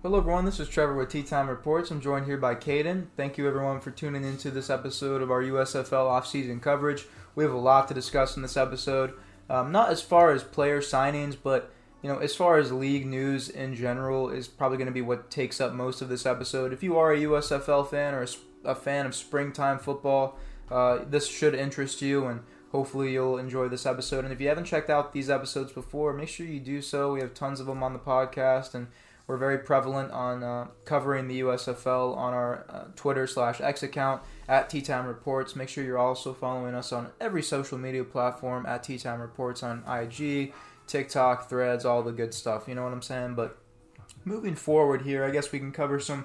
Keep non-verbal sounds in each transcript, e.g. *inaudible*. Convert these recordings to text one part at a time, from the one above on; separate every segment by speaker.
Speaker 1: Hello, everyone. This is Trevor with Tea Time Reports. I'm joined here by Caden. Thank you, everyone, for tuning into this episode of our USFL offseason coverage. We have a lot to discuss in this episode. Um, not as far as player signings, but you know, as far as league news in general, is probably going to be what takes up most of this episode. If you are a USFL fan or a, a fan of springtime football, uh, this should interest you, and hopefully you'll enjoy this episode. And if you haven't checked out these episodes before, make sure you do so. We have tons of them on the podcast, and we're very prevalent on uh, covering the USFL on our uh, Twitter slash X account at Tea Time Reports. Make sure you're also following us on every social media platform at Tea Time Reports on IG, TikTok, Threads, all the good stuff. You know what I'm saying? But moving forward here, I guess we can cover some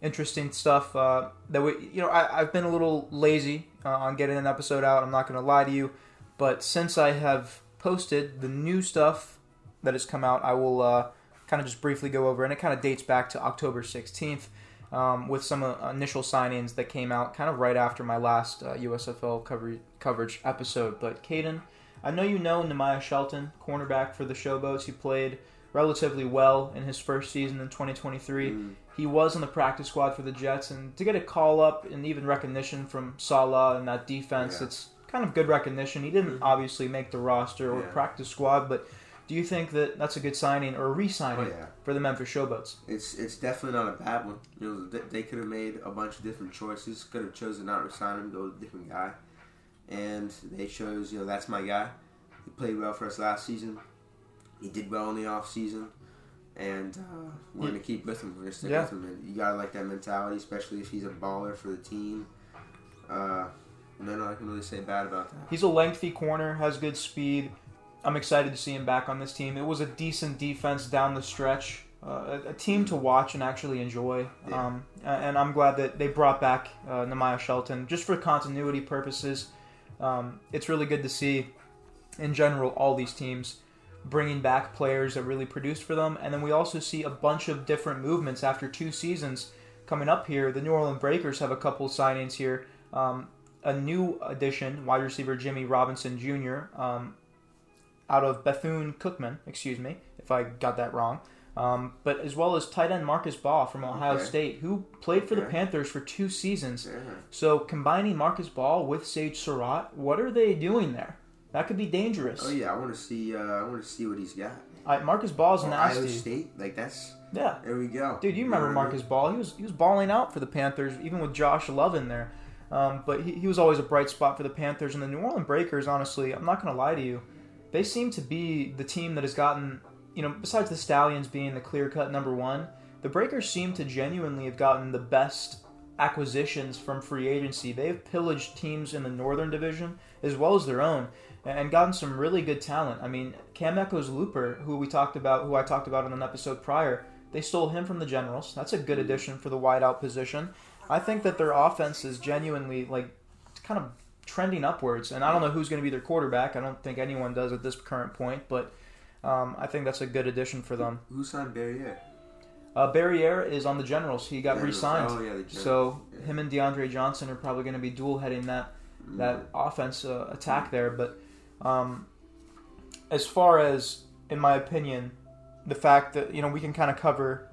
Speaker 1: interesting stuff uh, that we, you know, I, have been a little lazy uh, on getting an episode out. I'm not going to lie to you, but since I have posted the new stuff that has come out, I will uh, kind of just briefly go over, and it kind of dates back to October 16th. Um, with some uh, initial signings that came out kind of right after my last uh, USFL cover- coverage episode. But Caden, I know you know Nehemiah Shelton, cornerback for the Showboats. He played relatively well in his first season in 2023. Mm. He was on the practice squad for the Jets, and to get a call up and even recognition from Salah and that defense, yeah. it's kind of good recognition. He didn't mm-hmm. obviously make the roster or yeah. practice squad, but do you think that that's a good signing or a re-signing oh, yeah. for the Memphis Showboats?
Speaker 2: It's it's definitely not a bad one. You know, they could have made a bunch of different choices. Could have chosen not to sign him, go with a different guy, and they chose you know that's my guy. He played well for us last season. He did well in the off season, and uh, we're gonna keep with him. We're gonna stick yeah. with him. And you gotta like that mentality, especially if he's a baller for the team. Uh, no, no, I can really say bad about that.
Speaker 1: He's a lengthy corner, has good speed I'm excited to see him back on this team. It was a decent defense down the stretch, uh, a, a, team to watch and actually enjoy. Yeah. Um, and I'm glad that they brought back uh, Shelton just for continuity purposes. Um, it's really good to see, in general, all these teams bringing back players that really produced for them. And then we also see a bunch of different movements after two seasons coming up here. The New Orleans Breakers have a couple signings here. Um, a new addition, wide receiver Jimmy Robinson Jr. Um, out of Bethune Cookman, excuse me, if I got that wrong. Um, but as well as tight end Marcus Baugh from Ohio okay. State, who played for okay. the Panthers for two seasons. Yeah. So combining Marcus Baugh with Sage Surratt, what are they doing there? That could be dangerous.
Speaker 2: Oh yeah, I want to see. Uh, I want to see what he's got.
Speaker 1: All right, Marcus Baugh's oh, nasty.
Speaker 2: Ohio State, like that's
Speaker 1: yeah.
Speaker 2: There we go.
Speaker 1: Dude, you remember Marcus Baugh? He was he was balling out for the Panthers, even with Josh Love in there. Um, but he, he was always a bright spot for the Panthers and the New Orleans Breakers. Honestly, I'm not going to lie to you they seem to be the team that has gotten, you know, besides the Stallions being the clear cut number one, the Breakers seem to genuinely have gotten the best acquisitions from free agency. They've pillaged teams in the Northern Division as well as their own and gotten some really good talent. I mean, Cam Echols-Luper, who we talked about, who I talked about in an episode prior, they stole him from the Generals. That's a good addition for the wideout position. I think that their offense is genuinely like kind of trending upwards. And I don't know who's going to be their quarterback. I don't think anyone does at this current point, but um, I think that's a good addition for them.
Speaker 2: Who signed Barriere?
Speaker 1: Uh, Barriere is on the Generals. He got re-signed. Oh, yeah, so yeah. him and DeAndre Johnson are probably going to be dual heading that mm. that offense uh, attack there. But um, as far as, in my opinion, the fact that you know we can kind of cover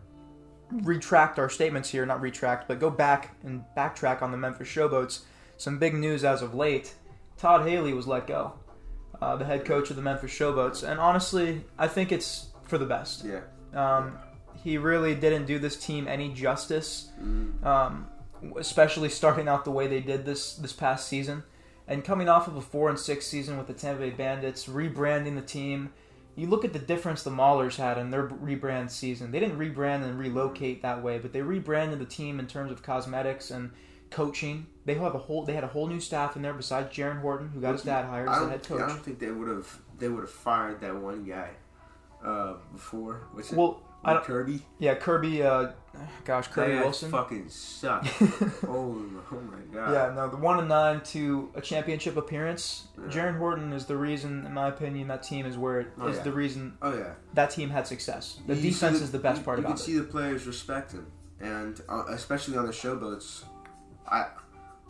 Speaker 1: retract our statements here, not retract, but go back and backtrack on the Memphis Showboats some big news as of late. Todd Haley was let go, uh, the head coach of the Memphis Showboats, and honestly, I think it's for the best.
Speaker 2: Yeah.
Speaker 1: Um, he really didn't do this team any justice, mm. um, especially starting out the way they did this this past season, and coming off of a four and six season with the Tampa Bay Bandits, rebranding the team. You look at the difference the Maulers had in their rebrand season. They didn't rebrand and relocate that way, but they rebranded the team in terms of cosmetics and coaching. They have a whole they had a whole new staff in there besides Jaron Horton, who got his dad hired as the head coach.
Speaker 2: I don't think they would have they would have fired that one guy uh, before. What's
Speaker 1: well,
Speaker 2: I don't, Kirby.
Speaker 1: Yeah, Kirby. Uh, gosh, Kirby
Speaker 2: that
Speaker 1: Wilson.
Speaker 2: Fucking sucked. *laughs* oh, oh my god.
Speaker 1: Yeah, no, the one and nine to a championship appearance. Yeah. Jaron Horton is the reason, in my opinion, that team is where it oh, is
Speaker 2: yeah.
Speaker 1: the reason.
Speaker 2: Oh yeah.
Speaker 1: That team had success. The you defense the, is the best
Speaker 2: you,
Speaker 1: part
Speaker 2: you
Speaker 1: about
Speaker 2: it. You can see the players respect him, and uh, especially on the showboats. I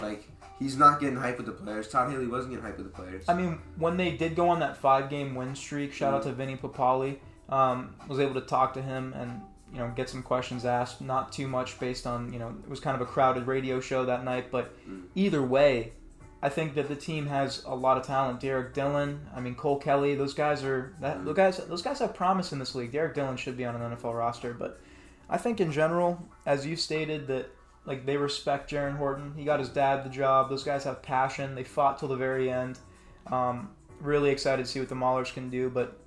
Speaker 2: like he's not getting hype with the players. Todd Haley wasn't getting hype with the players.
Speaker 1: I mean, when they did go on that five game win streak, shout mm-hmm. out to Vinny Papali. Um, was able to talk to him and you know get some questions asked. Not too much based on you know it was kind of a crowded radio show that night, but
Speaker 2: Mm.
Speaker 1: either way, I think that the team has a lot of talent. Derek Dillon, I mean Cole Kelley, those guys are that
Speaker 2: Mm.
Speaker 1: those guys those guys have promise in this league. Derek Dillon should be on an NFL roster, but I think in general, as you stated, that like they respect Jaron Horton. He got his dad the job. Those guys have passion. They fought till the very end. Um, really excited to see what the Maulers can do, but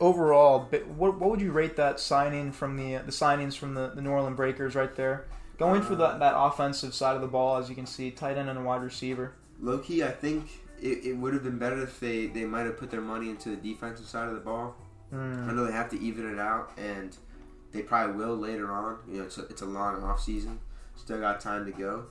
Speaker 1: overall, what, what would you rate that signing from the the signings from the, the New Orleans Breakers right there? Going for that, that offensive side of the ball, as you can see, tight end and a wide receiver.
Speaker 2: Low key, I think it, it would have been better if they, they might have put their money into the defensive side of the ball.
Speaker 1: Hmm.
Speaker 2: I know they have to even it out, and they probably will later on. You know, it's a, it's a long off season, still got time to go.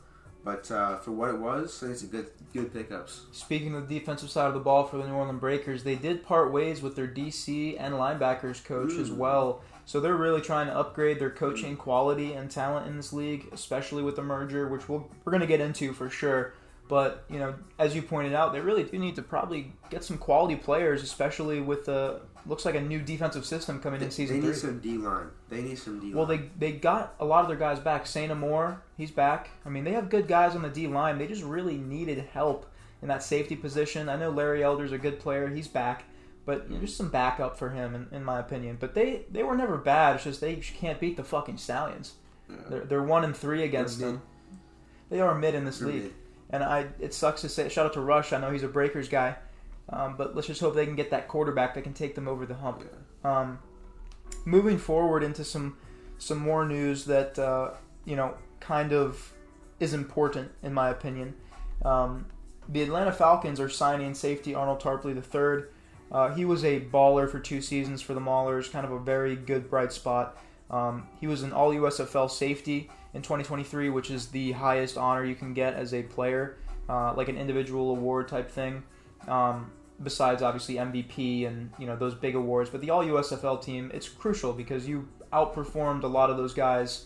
Speaker 2: But uh, for what it was, I think it's a good good pickups.
Speaker 1: Speaking of the defensive side of the ball for the New Orleans Breakers, they did part ways with their DC and linebackers coach as
Speaker 2: Mm.
Speaker 1: well. So they're really trying to upgrade their coaching quality and talent in this league, especially with the merger, which we'll, we're going to get into for sure. But you know, as you pointed out, they really do need to probably get some quality players, especially with the looks like a new defensive system coming
Speaker 2: They,
Speaker 1: in season.
Speaker 2: they need
Speaker 1: three.
Speaker 2: some D line. They need some D line.
Speaker 1: Well, they they got a lot of their guys back. Saint Moore, he's back. I mean, they have good guys on the D line. They just really needed help in that safety position. I know Larry Elder's a good player. He's back, but you know, just some backup for him, in, in my opinion. But they they were never bad. It's just they can't beat the fucking Stallions.
Speaker 2: Yeah.
Speaker 1: They're they're one and three against
Speaker 2: They're
Speaker 1: them. They are mid in this
Speaker 2: They're
Speaker 1: league,
Speaker 2: mid.
Speaker 1: And I it sucks to say. Shout out to Rush. I know he's a Breakers guy, um, but let's just hope they can get that quarterback that can take them over the hump.
Speaker 2: Yeah.
Speaker 1: Um, moving forward into some some more news that uh, you know kind of is important in my opinion. Um, the Atlanta Falcons are signing safety Arnold Tarpley III. Uh, he was a baller for two seasons for the Maulers, kind of a very good bright spot. Um, he was an All USFL safety in 2023, which is the highest honor you can get as a player, uh, like an individual award type thing. Um, besides obviously MVP and you know those big awards, but the All USFL team it's crucial because you outperformed a lot of those guys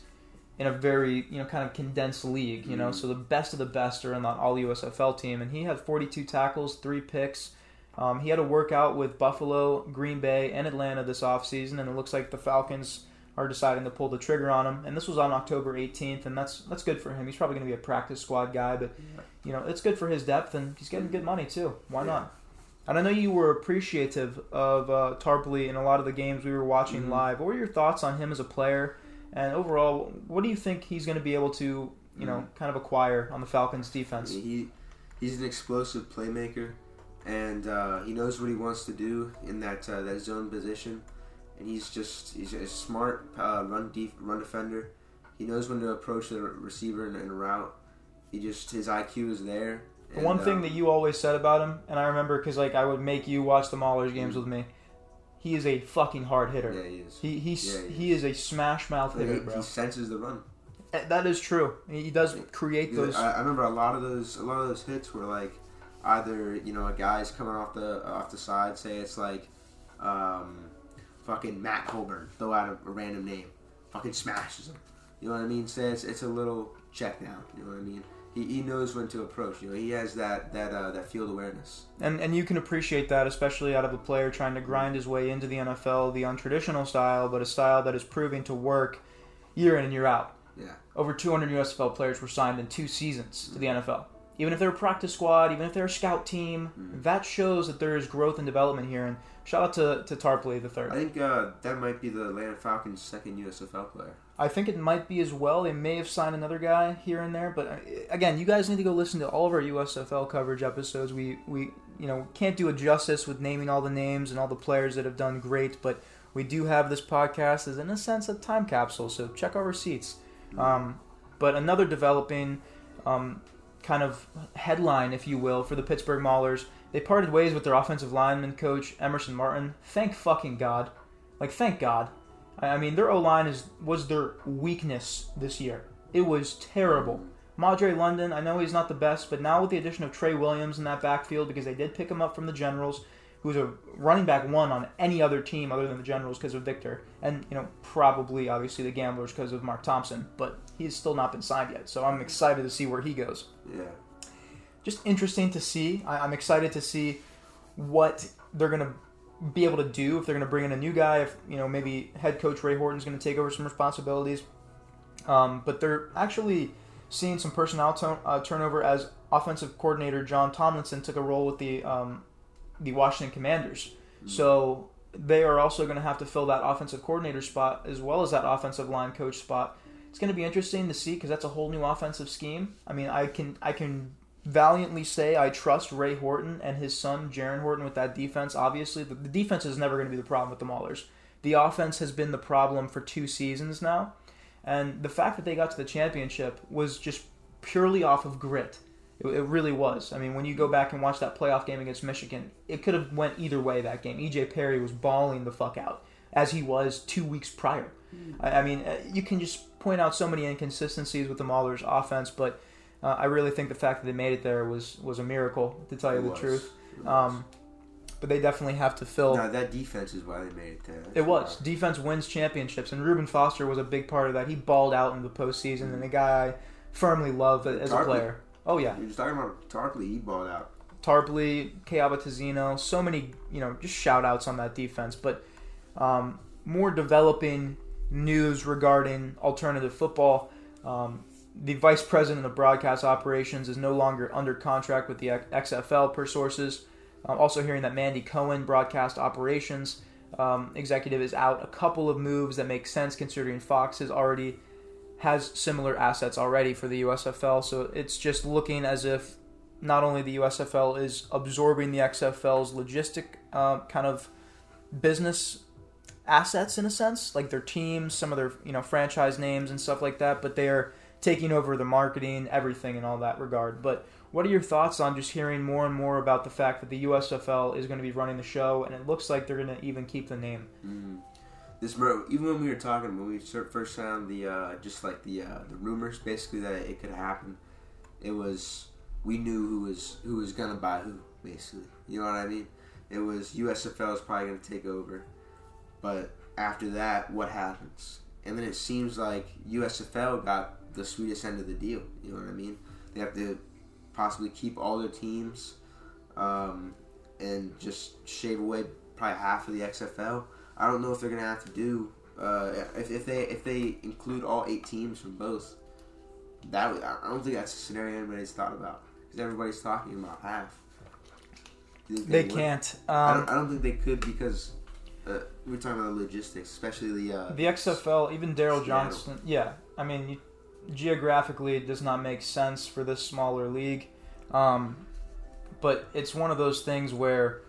Speaker 1: in a very you know kind of condensed league. You know,
Speaker 2: Mhm.
Speaker 1: so the best of the best are in that All USFL team, and he had 42 tackles, three picks. Um, he had a workout with Buffalo, Green Bay, and Atlanta this offseason, and it looks like the Falcons are deciding to pull the trigger on him. And this was on October 18th, and that's that's good for him. He's probably going to be a practice squad guy, but you know it's good for his depth, and he's getting good money too. Why
Speaker 2: Yeah.
Speaker 1: not? And I know you were appreciative of uh, Tarpley in a lot of the games we were watching
Speaker 2: Mhm.
Speaker 1: live. What were your thoughts on him as a player? And overall, what do you think he's going to be able to, you know, kind of acquire on the Falcons defense?
Speaker 2: He he's an explosive playmaker, and uh, he knows what he wants to do in that uh, that zone position. And he's just he's a smart uh, run def- run defender. He knows when to approach the receiver in, in a route. He just his IQ is there.
Speaker 1: The one thing
Speaker 2: uh,
Speaker 1: that you always said about him, and I remember because like I would make you watch the Maulers games with me. He is a fucking hard hitter.
Speaker 2: yeah, he is.
Speaker 1: He he's,
Speaker 2: Yeah, he
Speaker 1: he is a smash mouth hitter,
Speaker 2: he,
Speaker 1: bro.
Speaker 2: he senses the run.
Speaker 1: Eh, That is true. He does create those.
Speaker 2: I, I remember a lot of those. A lot of those hits were like either you know a guy's coming off the off the side. Say it's like um, fucking Matt Colburn. Throw out a, a random name. Fucking smashes him. You know what I mean? Say it's, it's a little check down. You know what I mean? He, he knows when to approach. You know he has that that uh, that field awareness.
Speaker 1: And and you can appreciate that, especially out of a player trying to grind his way into the NFL, the untraditional style, but a style that is proving to work year in and year out.
Speaker 2: Yeah.
Speaker 1: Over 200 USFL players were signed in two seasons to the NFL. Even if they're a practice squad, even if they're a scout team,
Speaker 2: Mhm.
Speaker 1: that shows that there is growth and development here. And shout out to, to Tarpley the third.
Speaker 2: I think uh, that might be the Atlanta Falcons' second USFL player.
Speaker 1: I think it might be as well. They may have signed another guy here and there, but uh, again, you guys need to go listen to all of our USFL coverage episodes. We we you know can't do it justice with naming all the names and all the players that have done great, but we do have this podcast as in a sense a time capsule. So check our receipts. Um, but another developing um, kind of headline, if you will, for the Pittsburgh Maulers. They parted ways with their offensive lineman coach Emerson Martin. Thank fucking God. Like thank God. I mean, their O line is was their weakness this year. It was terrible. Madre London, I know he's not the best, but now with the addition of Trey Williams in that backfield, because they did pick him up from the Generals, who's a running back one on any other team other than the Generals because of Victor, and you know probably obviously the Gamblers because of Mark Thompson, but he's still not been signed yet. So I'm excited to see where he goes
Speaker 2: Yeah.
Speaker 1: just interesting to see. I, I'm excited to see what they're gonna be able to do if they're going to bring in a new guy. If you know maybe head coach Ray Horton's going to take over some responsibilities, um, but they're actually seeing some personnel to- uh, turnover as offensive coordinator John Tomlinson took a role with the um, the Washington Commanders.
Speaker 2: Mm-hmm.
Speaker 1: So they are also going to have to fill that offensive coordinator spot as well as that offensive line coach spot. It's going to be interesting to see because that's a whole new offensive scheme. I mean, I can I can valiantly say I trust Ray Horton and his son Jaron Horton with that defense. Obviously, the, the defense is never going to be the problem with the Maulers. The offense has been the problem for two seasons now, and the fact that they got to the championship was just purely off of grit. It, it really was. I mean, when you go back and watch that playoff game against Michigan, it could have went either way. That game, EJ Perry was balling the fuck out as he was two weeks prior. I, I mean, uh, you can just point out so many inconsistencies with the Maulers' offense, but uh, I really think the fact that they made it there was was a miracle, to tell you
Speaker 2: It
Speaker 1: the
Speaker 2: was.
Speaker 1: truth. Um, but they definitely have to fill.
Speaker 2: no, that defense is why they made it there. That's
Speaker 1: It was
Speaker 2: why.
Speaker 1: defense wins championships, and Reuben Foster was a big part of that. He balled out in the postseason, and a guy I firmly love as a player. Oh yeah,
Speaker 2: You're just talking about Tarpley. He balled out.
Speaker 1: Tarpley, Keaba Tazino, so many, you know, just shout outs on that defense. But um, more developing news regarding alternative football. Um, the vice president of broadcast operations is no longer under contract with the XFL, per sources. I'm also hearing that Mandy Cohen, broadcast operations um, executive, is out. A couple of moves that make sense considering Fox has already has similar assets already for the USFL. So it's just looking as if not only the USFL is absorbing the XFL's logistic uh, kind of business assets in a sense, like their teams, some of their you know franchise names and stuff like that, but they are taking over the marketing, everything, in all that regard. But what are your thoughts on just hearing more and more about the fact that the USFL is going to be running the show, and it looks like they're going to even keep the name?
Speaker 2: Mm. This even when we were talking when we first found the uh, just like the uh, the rumors, basically that it could happen. It was we knew who was who was gonna buy who, basically. You know what I mean? It was USFL is probably gonna take over, but after that, what happens? And then it seems like USFL got the sweetest end of the deal. You know what I mean? They have to possibly keep all their teams, um, and just shave away probably half of the XFL. I don't know if they're gonna have to do uh, if, if they if they include all eight teams from both. That would, I don't think that's a scenario anybody's thought about because everybody's talking about half. Think
Speaker 1: They can't.
Speaker 2: I
Speaker 1: Um,
Speaker 2: don't, I don't think they could because uh, we're talking about logistics, especially the uh,
Speaker 1: the XFL, even Daryl Johnston. Yeah, I mean, you, geographically, it does not make sense for this smaller league. Um, but it's one of those things where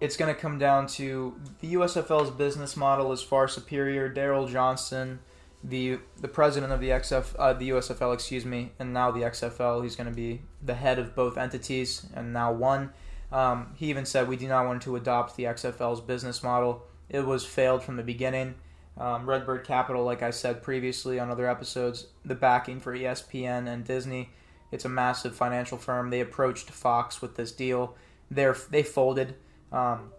Speaker 1: it's going to come down to the USFL's business model is far superior. Daryl Johnston, the the president of the XF, uh, the USFL, excuse me, and now the XFL, he's going to be the head of both entities and now one. Um, he even said we do not want to adopt the XFL's business model. It was failed from the beginning. Um, Redbird Capital, like I said previously on other episodes, the backing for ESPN and Disney. It's a massive financial firm. They approached Fox with this deal. They're they folded. Um,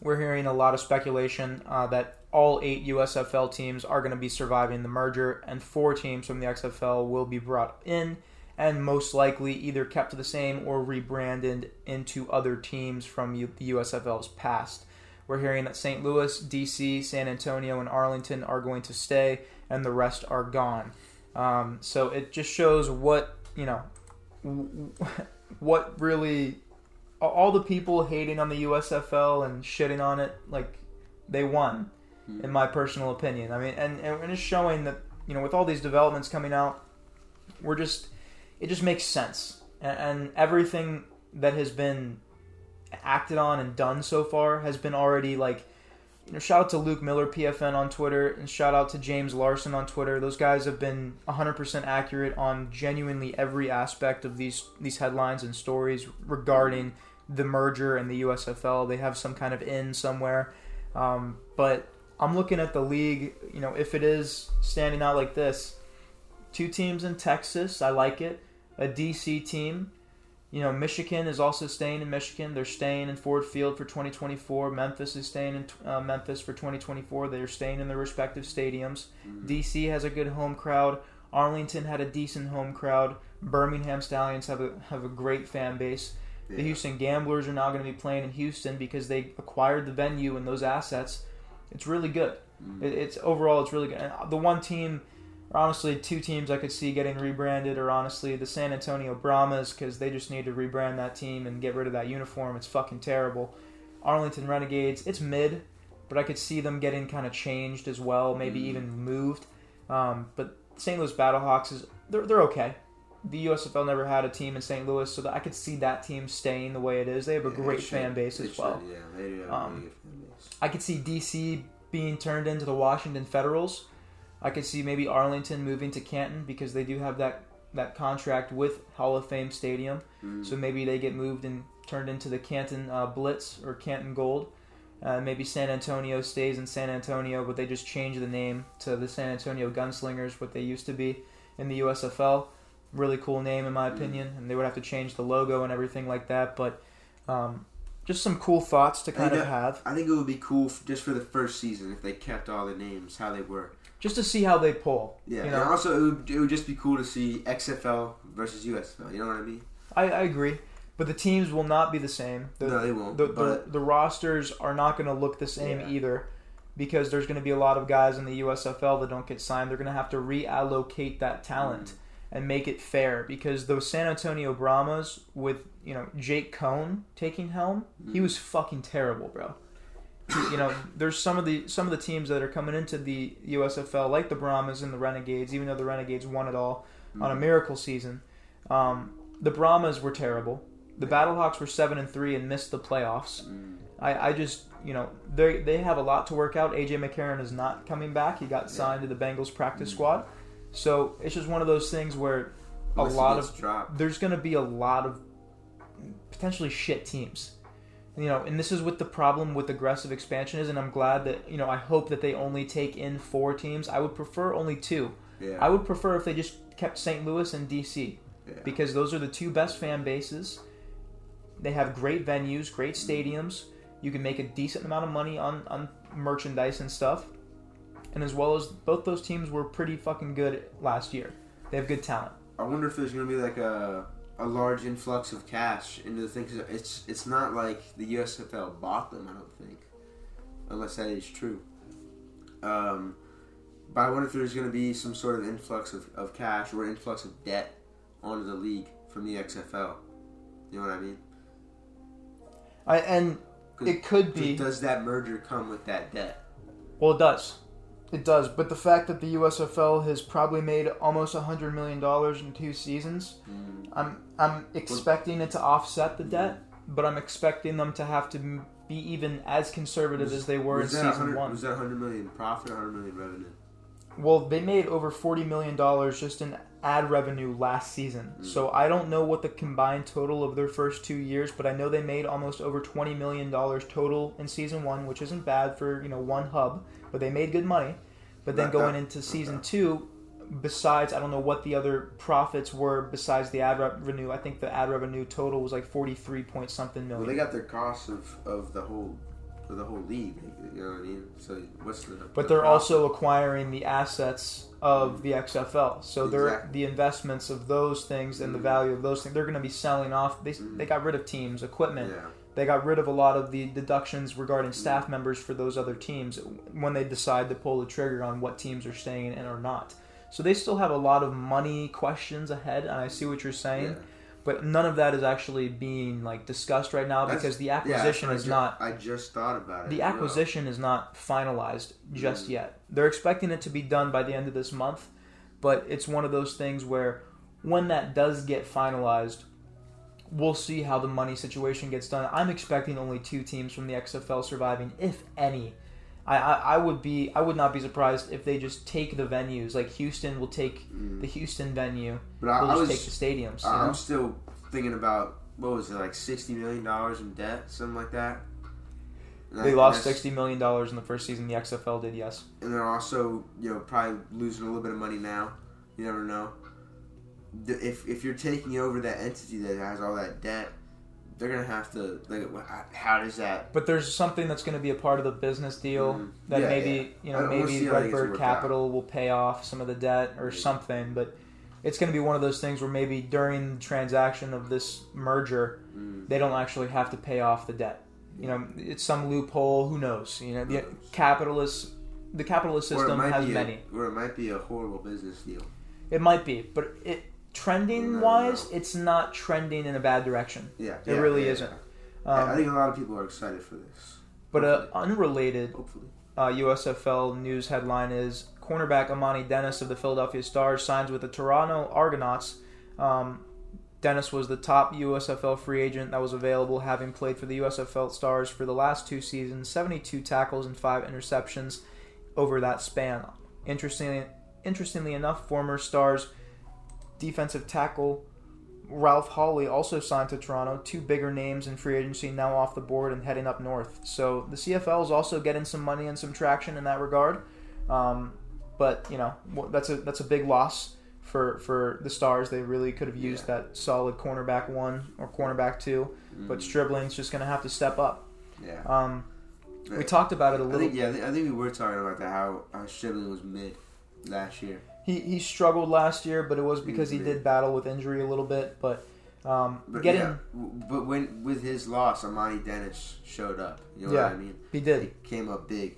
Speaker 1: we're hearing a lot of speculation uh, that all eight USFL teams are going to be surviving the merger, and four teams from the XFL will be brought in, and most likely either kept the same or rebranded into other teams from the USFL's past. We're hearing that St. Louis, DC, San Antonio, and Arlington are going to stay, and the rest are gone. Um, so it just shows what you know, *laughs* what really all the people hating on the USFL and shitting on it, like they won, in my personal opinion. I mean, and and it's showing that you know with all these developments coming out, we're just it just makes sense, and, and everything that has been acted on and done so far has been already like you know shout out to Luke Miller PFN on Twitter and shout out to James Larson on Twitter. Those guys have been 100% accurate on genuinely every aspect of these these headlines and stories regarding the merger and the USFL they have some kind of in somewhere. Um, but I'm looking at the league you know if it is standing out like this two teams in Texas I like it a DC team you know, Michigan is also staying in Michigan. They're staying in Ford Field for 2024. Memphis is staying in uh, Memphis for 2024. They're staying in their respective stadiums. DC has a good home crowd. Arlington had a decent home crowd. Birmingham Stallions have a have a great fan base. The Houston Gamblers are now going to be playing in Houston because they acquired the venue and those assets. It's really good.
Speaker 2: Mm.
Speaker 1: It, it's overall, it's really good. And the one team, honestly, two teams I could see getting rebranded are honestly the San Antonio Brahmas because they just need to rebrand that team and get rid of that uniform. It's fucking terrible. Arlington Renegades, it's mid, but I could see them getting kind of changed as well, maybe
Speaker 2: Mm.
Speaker 1: even moved. Um, but St. Louis Battlehawks is they're they're okay. The USFL never had a team in St. Louis, so that I could see that team staying the way it is. They have a
Speaker 2: Yeah,
Speaker 1: great
Speaker 2: should.
Speaker 1: fan base as well.
Speaker 2: should, Yeah, they do have
Speaker 1: Um,
Speaker 2: a really good fan base.
Speaker 1: I could see DC being turned into the Washington Federals. I could see maybe Arlington moving to Canton because they do have that that contract with Hall of Fame Stadium.
Speaker 2: Mm.
Speaker 1: So maybe they get moved and turned into the Canton uh, Blitz or Canton Gold. Uh, maybe San Antonio stays in San Antonio, but they just change the name to the San Antonio Gunslingers, what they used to be in the USFL. Really cool name, in my
Speaker 2: Mm.
Speaker 1: opinion, and they would have to change the logo and everything like that. But um, just some cool thoughts to kind of
Speaker 2: know-
Speaker 1: have,
Speaker 2: I think it would be cool f- just for the first season if they kept all the names how they were.
Speaker 1: Just to see how they pull.
Speaker 2: Yeah,
Speaker 1: you
Speaker 2: and also it would, it would just be cool to see XFL versus USFL. You know what I mean?
Speaker 1: I, I agree, but the teams will not be the same. The,
Speaker 2: no, they won't.
Speaker 1: the, the,
Speaker 2: but
Speaker 1: the rosters are not going to look the same
Speaker 2: Yeah.
Speaker 1: either because there's going to be a lot of guys in the USFL that don't get signed. They're going to have to reallocate that talent
Speaker 2: Mm.
Speaker 1: and make it fair because those San Antonio Brahmas with, you know, Jake Coan taking helm, he
Speaker 2: Mm.
Speaker 1: was fucking terrible, bro. You know, there's some of the some of the teams that are coming into the USFL like the Brahmas and the Renegades, even though the Renegades won it all on a
Speaker 2: Mm.
Speaker 1: miracle season. Um, the Brahmas were terrible. The Battlehawks were seven and three and missed the playoffs.
Speaker 2: Mm.
Speaker 1: I, I just you know they they have a lot to work out. AJ McCarron is not coming back. He got
Speaker 2: Yeah.
Speaker 1: signed to the Bengals practice
Speaker 2: Mhm.
Speaker 1: squad. So it's just one of those things where a
Speaker 2: Unless
Speaker 1: lot of
Speaker 2: dropped.
Speaker 1: there's going to be a lot of potentially shit teams. You know, and this is what the problem with aggressive expansion is, and I'm glad that you know I hope that they only take in four teams. I would prefer only two.
Speaker 2: Yeah.
Speaker 1: I would prefer if they just kept St. Louis and DC
Speaker 2: yeah.
Speaker 1: because those are the two best fan bases. They have great venues, great stadiums. You can make a decent amount of money on, on merchandise and stuff. And as well as both those teams were pretty fucking good last year. They have good talent.
Speaker 2: I wonder if there's gonna be like a a large influx of cash into the thing. it's it's not like the USFL bought them. I don't think, unless that is true. Um, but I wonder if there's gonna be some sort of influx of, of cash or influx of debt onto the league from the XFL. You know what I mean?
Speaker 1: I, and it could be.
Speaker 2: Does that merger come with that debt?
Speaker 1: Well, it does. It does. But the fact that the USFL has probably made almost $100 million in two seasons,
Speaker 2: Mm.
Speaker 1: I'm, I'm expecting it to offset the debt, but I'm expecting them to have to be even as conservative
Speaker 2: Was-
Speaker 1: as they were in season
Speaker 2: 100
Speaker 1: one.
Speaker 2: Was that 100 million profit or 100 million revenue?
Speaker 1: Well, they made over forty million dollars just in ad revenue last season.
Speaker 2: Mm.
Speaker 1: So I don't know what the combined total of their first two years, but I know they made almost over twenty million dollars total in season one, which isn't bad for you know one hub. But they made good money. But then
Speaker 2: Not
Speaker 1: going
Speaker 2: that-
Speaker 1: into season
Speaker 2: okay.
Speaker 1: two, besides I don't know what the other profits were besides the ad revenue. I think the ad revenue total was like forty three point something
Speaker 2: Well, they got their costs of, of the whole of the whole league. You know what I mean? So what's the?
Speaker 1: But
Speaker 2: the
Speaker 1: they're also acquiring the assets of the XFL. So they're
Speaker 2: Exactly.
Speaker 1: the investments of those things and the
Speaker 2: Mm.
Speaker 1: value of those things. They're going to be selling off. They,
Speaker 2: Mm.
Speaker 1: they got rid of teams, equipment.
Speaker 2: yeah.
Speaker 1: They got rid of a lot of the deductions regarding
Speaker 2: Mm.
Speaker 1: staff members for those other teams when they decide to pull the trigger on what teams are staying in or not. So they still have a lot of money questions ahead, and I see what you're saying.
Speaker 2: yeah.
Speaker 1: But none of that is actually being like discussed right now
Speaker 2: That's-
Speaker 1: because the acquisition
Speaker 2: I
Speaker 1: is not
Speaker 2: I just thought about it.
Speaker 1: the acquisition is not finalized just
Speaker 2: Mm.
Speaker 1: yet. They're expecting it to be done by the end of this month, but it's one of those things where when that does get finalized, we'll see how the money situation gets done. I'm expecting only two teams from the XFL surviving, if any. I, I, I would be I would not be surprised if they just take the venues. Like Houston will take
Speaker 2: Mm.
Speaker 1: the Houston venue.
Speaker 2: But I, I was
Speaker 1: take the stadiums. You
Speaker 2: I'm still thinking about what was it like sixty million dollars in debt, something like that. And
Speaker 1: They
Speaker 2: I-
Speaker 1: lost sixty million dollars in the first season. The XFL did, yes.
Speaker 2: and they're also you know probably losing a little bit of money now. You never know. If if you're taking over that entity that has all that debt, they're gonna have to like. How does that?
Speaker 1: But there's something that's going to be a part of the business deal
Speaker 2: Mhm.
Speaker 1: that
Speaker 2: Yeah,
Speaker 1: maybe
Speaker 2: yeah.
Speaker 1: you know maybe
Speaker 2: see how they get to
Speaker 1: Redbird Capital will pay off some of the debt or
Speaker 2: Maybe.
Speaker 1: something. But it's going to be one of those things where maybe during the transaction of this merger,
Speaker 2: Mm.
Speaker 1: they don't actually have to pay off the debt. You know, it's some loophole. Who knows? You know, the capitalist, the capitalist system has
Speaker 2: a-
Speaker 1: many.
Speaker 2: or it might be a horrible business deal.
Speaker 1: It might be, but it trending wise, it's not trending in a bad direction.
Speaker 2: Yeah,
Speaker 1: It
Speaker 2: yeah,
Speaker 1: really
Speaker 2: yeah,
Speaker 1: isn't.
Speaker 2: yeah. I-
Speaker 1: Um,
Speaker 2: think a lot of people are excited for this.
Speaker 1: but uh,
Speaker 2: Hopefully.
Speaker 1: unrelated
Speaker 2: Hopefully.
Speaker 1: uh, USFL news headline is cornerback Amani Dennis of the Philadelphia Stars signs with the Toronto Argonauts. Um, Dennis was the top USFL free agent that was available, having played for the USFL Stars for the last two seasons, 72 tackles and five interceptions over that span. Interestingly, interestingly enough, former Stars defensive tackle Ralph Holley also signed to Toronto. Two bigger names in free agency now off the board and heading up north. So the CFL is also getting some money and some traction in that regard. Um, but you know that's a that's a big loss for for the Stars. They really could have used
Speaker 2: Yeah.
Speaker 1: that solid cornerback one or cornerback two. But
Speaker 2: Mm.
Speaker 1: Stribling's just going to have to step up.
Speaker 2: yeah.
Speaker 1: Um, we talked about it a little.
Speaker 2: think yeah, I think, I think we were talking about that how how Stribling was mid last year.
Speaker 1: He he struggled last year, but it was because he
Speaker 2: did.
Speaker 1: battle with injury a little bit. But um,
Speaker 2: But
Speaker 1: getting
Speaker 2: yeah, but when with his loss, Amani Dennis showed up. You know
Speaker 1: Yeah.
Speaker 2: what I mean?
Speaker 1: he did.
Speaker 2: He came up big.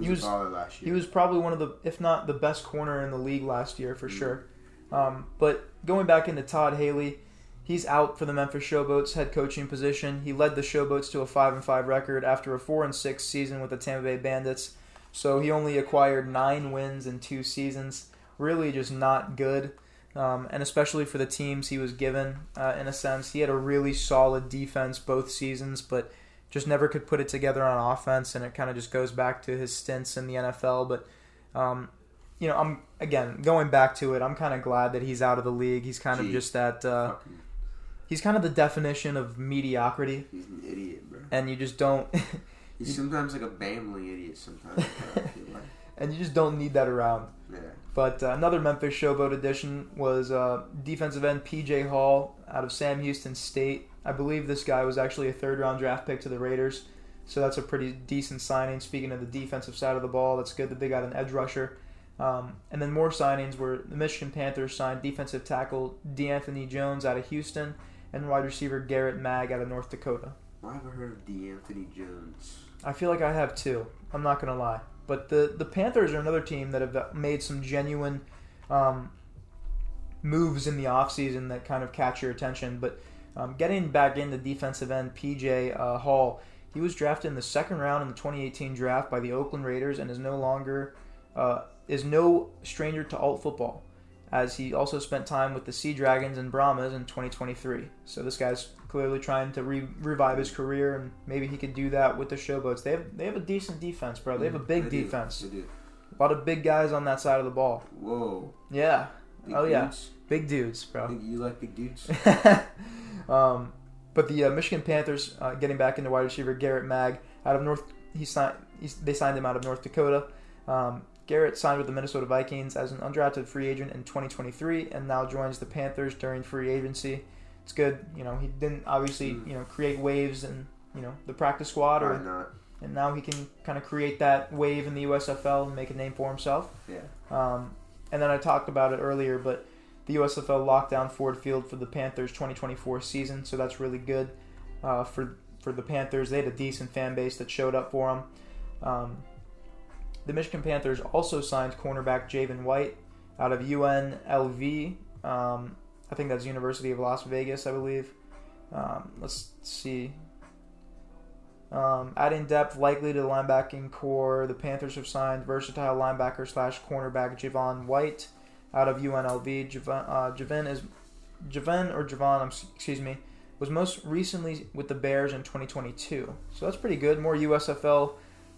Speaker 2: He was,
Speaker 1: He was-
Speaker 2: last
Speaker 1: He was probably one of the, if not the best corner in the league last year for
Speaker 2: Mhm.
Speaker 1: sure. Um, but going back into Todd Haley, he's out for the Memphis Showboats head coaching position. He led the Showboats to a five and five record after a four and six season with the Tampa Bay Bandits. So he only acquired nine wins in two seasons. Really, just not good. Um, and especially for the teams he was given, uh, in a sense, he had a really solid defense both seasons, but just never could put it together on offense. And it kind of just goes back to his stints in the NFL. But um, you know, I'm again going back to it. I'm kind of glad that he's out of the league. He's kind of just that. Uh, he's kind of the definition of mediocrity,
Speaker 2: he's an idiot, bro.
Speaker 1: and you just don't, *laughs*
Speaker 2: He's sometimes like a bambling idiot. Sometimes like. *laughs*
Speaker 1: and you just don't need that around.
Speaker 2: Yeah.
Speaker 1: But uh, another Memphis Showboat addition was uh, defensive end PJ Hall out of Sam Houston State. I believe this guy was actually a third round draft pick to the Raiders, so that's a pretty decent signing. Speaking of the defensive side of the ball, that's good that they got an edge rusher. Um, and then more signings were the Michigan Panthers signed defensive tackle D'Anthony Jones out of Houston and wide receiver Garrett Maag out of North Dakota.
Speaker 2: I heard of D'Anthony Jones?
Speaker 1: I feel like I have two. I'm not gonna lie, but the the Panthers are another team that have made some genuine um, moves in the offseason that kind of catch your attention. But um, getting back into defensive end, PJ uh, Hall, he was drafted in the second round in the 2018 draft by the Oakland Raiders and is no longer uh, is no stranger to alt football, as he also spent time with the Sea Dragons and Brahmas in 2023. So this guy's clearly trying to re- revive his career, and maybe he could do that with the Showboats. They have they have a decent defense, bro. They have a big
Speaker 2: They
Speaker 1: defense.
Speaker 2: They do.
Speaker 1: A lot of big guys on that side of the ball.
Speaker 2: Whoa.
Speaker 1: Yeah,
Speaker 2: Big
Speaker 1: Oh, yeah.
Speaker 2: dudes?
Speaker 1: big dudes, bro.
Speaker 2: You like big dudes? *laughs*
Speaker 1: um, but the uh, Michigan Panthers uh, getting back into wide receiver Garrett Maag out of North. He signed. He's, they signed him out of North Dakota. Um, Garrett signed with the Minnesota Vikings as an undrafted free agent in 2023, and now joins the Panthers during free agency. It's good. You know, he didn't obviously
Speaker 2: Mm.
Speaker 1: you know create waves and you know the practice squad,
Speaker 2: Why
Speaker 1: or
Speaker 2: not?
Speaker 1: and now he can kind of create that wave in the USFL and make a name for himself.
Speaker 2: Yeah.
Speaker 1: Um, and then I talked about it earlier, but the USFL locked down Ford Field for the Panthers 2024 season, so that's really good uh, for for the Panthers. They had a decent fan base that showed up for them. Um, the Michigan Panthers also signed cornerback Javen White out of UNLV. Um, I think that's University of Las Vegas, I believe. Um, let's see. Um, adding depth likely to the linebacking core, the Panthers have signed versatile linebacker slash cornerback Javon White out of UNLV. Javon, uh, Javon is Javon or Javon, excuse me, was most recently with the Bears in 2022. So that's pretty good. More USFL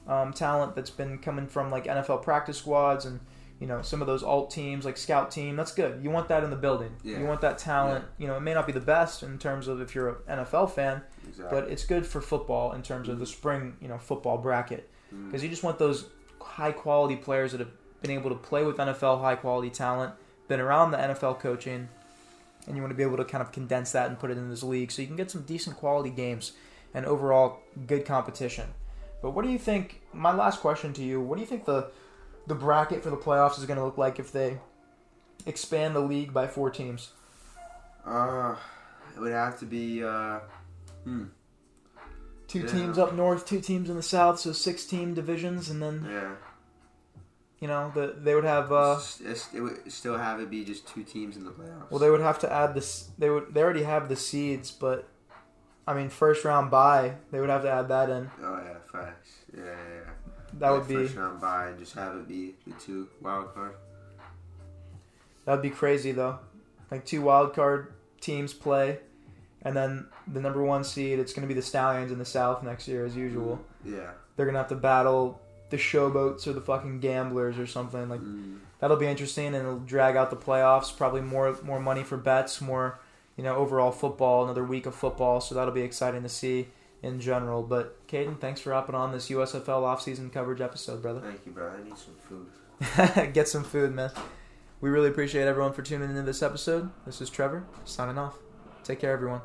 Speaker 1: um, talent that's been coming from like NFL practice squads and you know some of those alt teams like scout team. That's good. You want that in the building.
Speaker 2: Yeah.
Speaker 1: You want that talent. You know, it may not be the best in terms of if you're an NFL fan,
Speaker 2: Exactly.
Speaker 1: but it's good for football in terms of the spring, you know, football bracket
Speaker 2: Mm.
Speaker 1: because you just want those high quality players that have been able to play with NFL high quality talent, been around the NFL coaching, and you want to be able to kind of condense that and put it in this league so you can get some decent quality games and overall good competition. But what do you think? My last question to you: What do you think the the bracket for the playoffs is going to look like if they expand the league by four teams?
Speaker 2: Uh, it would have to be uh, Hmm.
Speaker 1: Two
Speaker 2: Yeah.
Speaker 1: teams up north, two teams in the south, so six team divisions, and then
Speaker 2: Yeah.
Speaker 1: you know the, they would have. Uh,
Speaker 2: It's- it's- it would still have it be just two teams in the playoffs.
Speaker 1: well, they would have to add this. They would. They already have the seeds, but I mean, first round bye, they would have to add that in.
Speaker 2: Oh yeah, facts. Yeah, yeah.
Speaker 1: That would be
Speaker 2: first round bye and just have it be the two wild card.
Speaker 1: that would be crazy though. Like two wild card teams play, and then the number one seed. It's going to be the Stallions in the South next year, as usual.
Speaker 2: Yeah.
Speaker 1: They're gonna have to battle the Showboats or the fucking Gamblers or something like.
Speaker 2: Mm.
Speaker 1: That'll be interesting, and it'll drag out the playoffs. Probably more more money for bets, more you know overall football. Another week of football, so that'll be exciting to see in general. But Caden, thanks for hopping on this USFL offseason coverage episode, brother.
Speaker 2: Thank you, bro. I need some food. *laughs*
Speaker 1: Get some food, man. We really appreciate everyone for tuning into this episode. This is Trevor signing off. Take care, everyone.